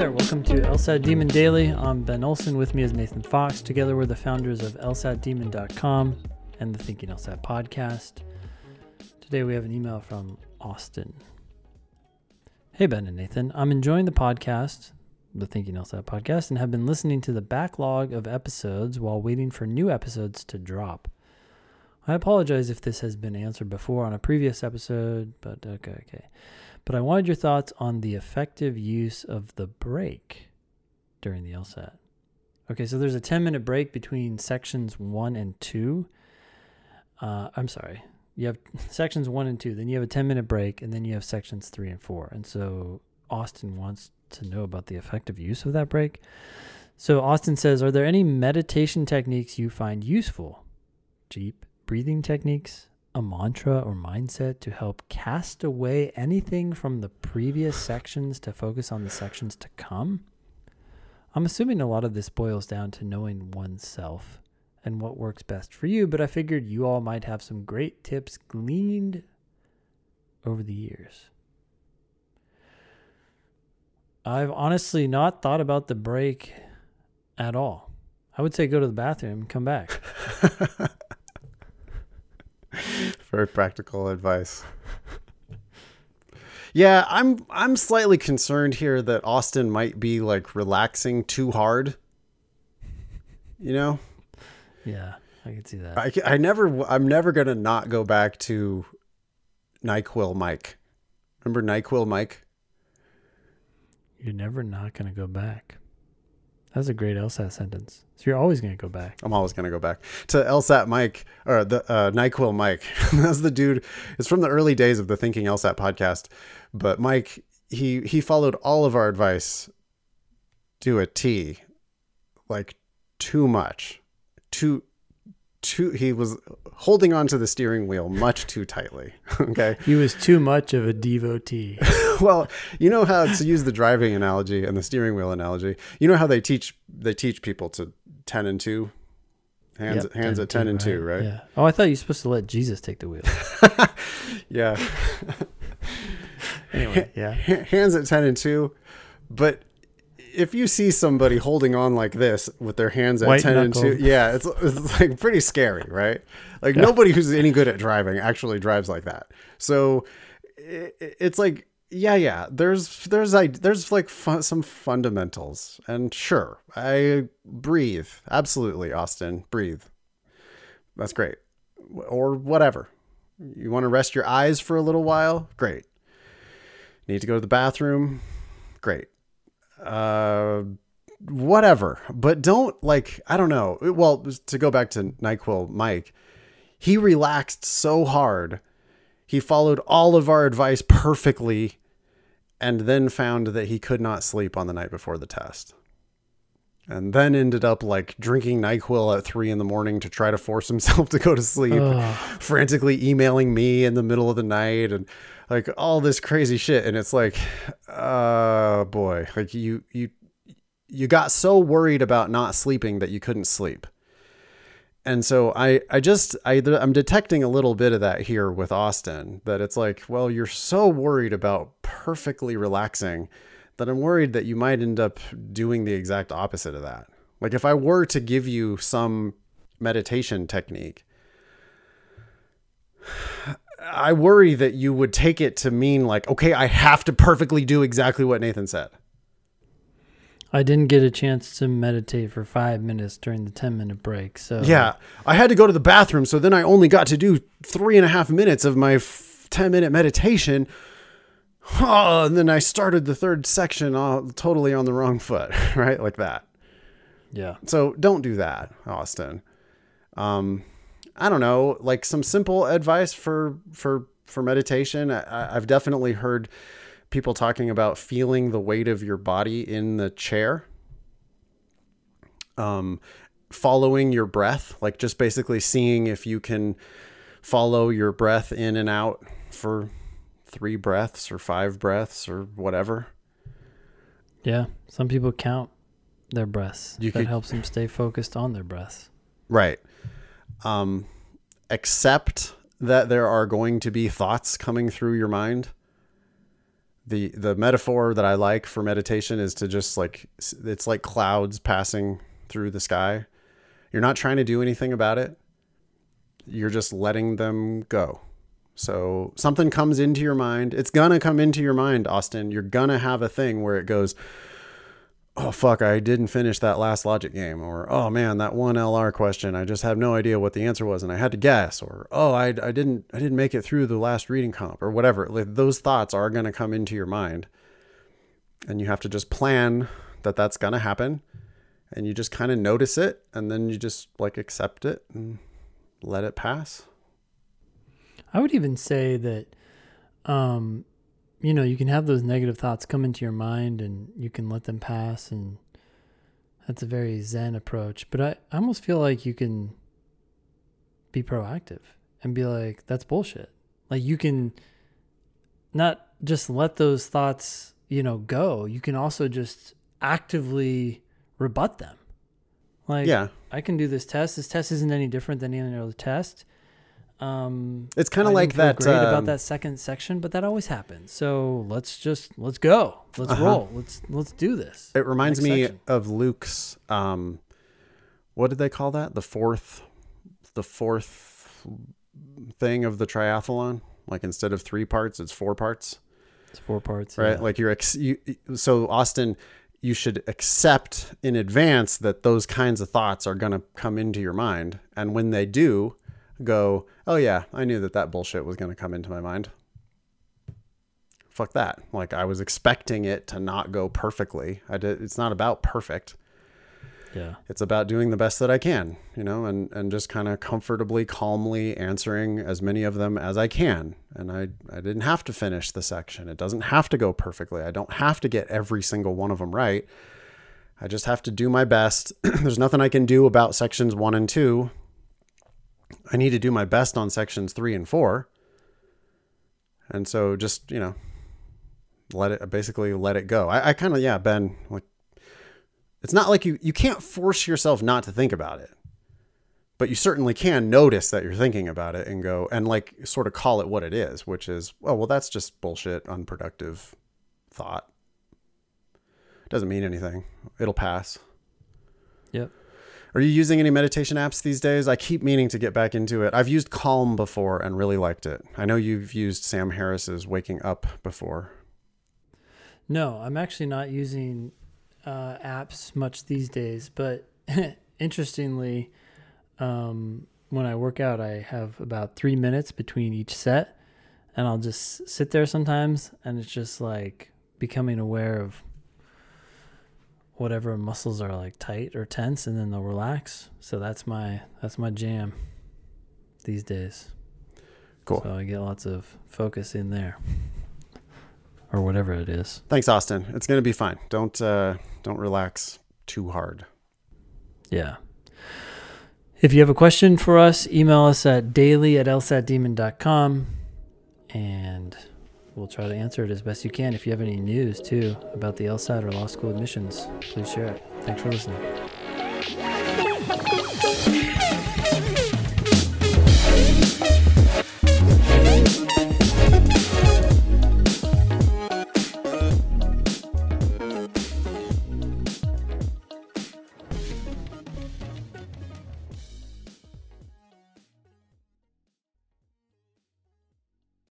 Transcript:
there, welcome to LSAT Demon Daily. I'm Ben Olson. With me is Nathan Fox. Together, we're the founders of LSATDemon.com and the Thinking LSAT podcast. Today, we have an email from Austin. Hey, Ben and Nathan. I'm enjoying the podcast, the Thinking LSAT podcast, and have been listening to the backlog of episodes while waiting for new episodes to drop. I apologize if this has been answered before on a previous episode, but okay, okay. But I wanted your thoughts on the effective use of the break during the LSAT. Okay, so there's a 10 minute break between sections one and two. Uh, I'm sorry. You have sections one and two, then you have a 10 minute break, and then you have sections three and four. And so Austin wants to know about the effective use of that break. So Austin says, Are there any meditation techniques you find useful? Deep breathing techniques, a mantra or mindset to help cast away anything from the previous sections to focus on the sections to come? I'm assuming a lot of this boils down to knowing oneself and what works best for you, but I figured you all might have some great tips gleaned over the years. I've honestly not thought about the break at all. I would say go to the bathroom come back. Very practical advice. Yeah, I'm I'm slightly concerned here that Austin might be like relaxing too hard. You know? Yeah, I can see that. I, I never I'm never going to not go back to NyQuil Mike. Remember NyQuil Mike? You're never not going to go back. That's a great LSAT sentence. So you're always going to go back. I'm always going to go back to LSAT Mike or the uh, Nyquil Mike. That's the dude. It's from the early days of the Thinking LSAT podcast. But Mike, he he followed all of our advice to a T, like too much, too too. He was holding onto the steering wheel much too tightly. okay, he was too much of a devotee. well, you know how to use the driving analogy and the steering wheel analogy. You know how they teach they teach people to ten and two, hands Yep, hands 10 at ten two, and two, right? Yeah. Oh, I thought you were supposed to let Jesus take the wheel. Yeah, Anyway, yeah. hands at ten and two, but. If you see somebody holding on like this with their hands at White ten and two, yeah, it's, it's like pretty scary, right? Like nobody who's any good at driving actually drives like that. So i- i- it's like yeah yeah. There's there's i there's like some fundamentals. And sure i breathe. Absolutely austin. Breathe. That's great. Or whatever. You want to rest your eyes for a little while? Great. Need to go to the bathroom? Great. Uh whatever. But don't like i don't know. Well to go back to nyquil mike he relaxed so hard. He followed all of our advice perfectly and then found that he could not sleep on the night before the test. And then ended up like drinking NyQuil at three in the morning to try to force himself to go to sleep, frantically emailing me in the middle of the night and like all this crazy shit. And it's like, uh boy, like you you you got so worried about not sleeping that you couldn't sleep and so I, I just I, I'm detecting a little bit of that here with Austin that it's like well you're so worried about perfectly relaxing that I'm worried that you might end up doing the exact opposite of that like if I were to give you some meditation technique I worry that you would take it to mean like okay I have to perfectly do exactly what Nathan said I didn't get a chance to meditate for five minutes during the 10 minute break. So, Yeah, I had to go to the bathroom, so then I only got to do three and a half minutes of my f- ten minute meditation. Oh, and then I started the third section all, totally on the wrong foot, right, like that. yeah. So don't do that, Austin. Um, I don't know, like some simple advice for for for meditation. I, I've definitely heard people talking about feeling the weight of your body in the chair. Um, following your breath, like just basically seeing if you can follow your breath in and out for three breaths or five breaths or whatever. Yeah. Some people count their breaths. You that could- helps them stay focused on their breaths. Right. Um, accept that there are going to be thoughts coming through your mind. the the metaphor that I like for meditation is to just like it's like clouds passing through the sky. You're not trying to do anything about it. You're just letting them go. So something comes into your mind. It's gonna come into your mind, Austin. You're gonna have a thing where it goes, oh fuck, I didn't finish that last logic game, or oh man, that one LR question, I just have no idea what the answer was, and I had to guess, or oh, I, I didn't I didn't make it through the last reading comp, or whatever. Like, those thoughts are gonna come into your mind, and you have to just plan that that's gonna happen, and you just kind of notice it, and then you just like accept it and let it pass. I would even say that um, you know, you can have those negative thoughts come into your mind and you can let them pass and that's a very zen approach. But I, I almost feel like you can be proactive and be like, that's bullshit. Like you can not just let those thoughts, you know, go. You can also just actively rebut them. Like, Yeah. I can do this test. This test isn't any different than any other test. Um, It's kind of like that. Great about um, that second section, but that always happens. So let's just let's go. Let's Uh-huh. roll. Let's let's do this. It reminds Next me section. of Luke's. Um, what did they call that? The fourth, the fourth thing of the triathlon. Like instead of three parts, it's four parts, It's four parts, right? yeah. Like you're ex- you, so Austin, you should accept in advance that those kinds of thoughts are going to come into your mind, and when they do, go, oh yeah, I knew that that bullshit was going to come into my mind. Fuck that. Like I was expecting it to not go perfectly. I did. It's not about perfect yeah. it's about doing the best that I can, you know, and, and just kind of comfortably, calmly answering as many of them as I can. And I, I didn't have to finish the section. It doesn't have to go perfectly. I don't have to get every single one of them right. I just have to do my best. There's nothing I can do about sections one and two. I need to do my best on sections three and four. And so just, you know, let it basically let it go. I, I kind of, yeah, Ben, it's not like you you can't force yourself not to think about it but you certainly can notice that you're thinking about it and go and like sort of call it what it is which is oh well that's just bullshit unproductive thought doesn't mean anything it'll pass Yep. Are you using any meditation apps these days? I keep meaning to get back into it. I've used calm before and really liked it. I know you've used sam harris's waking up before. No, I'm actually not using uh, apps much these days. But interestingly, um, when I work out, I have about three minutes between each set, and I'll just sit there sometimes, and it's just like becoming aware of whatever muscles are like tight or tense, and then they'll relax. So that's my that's my jam these days. Cool. So I get lots of focus in there, or whatever it is. thanks austin it's going to be fine don't uh don't relax too hard Yeah. If you have a question for us, email us at daily at lsatdemon.com and we'll try to answer it as best you can. If you have any news too about the LSAT or law school admissions, please share it. Thanks for listening.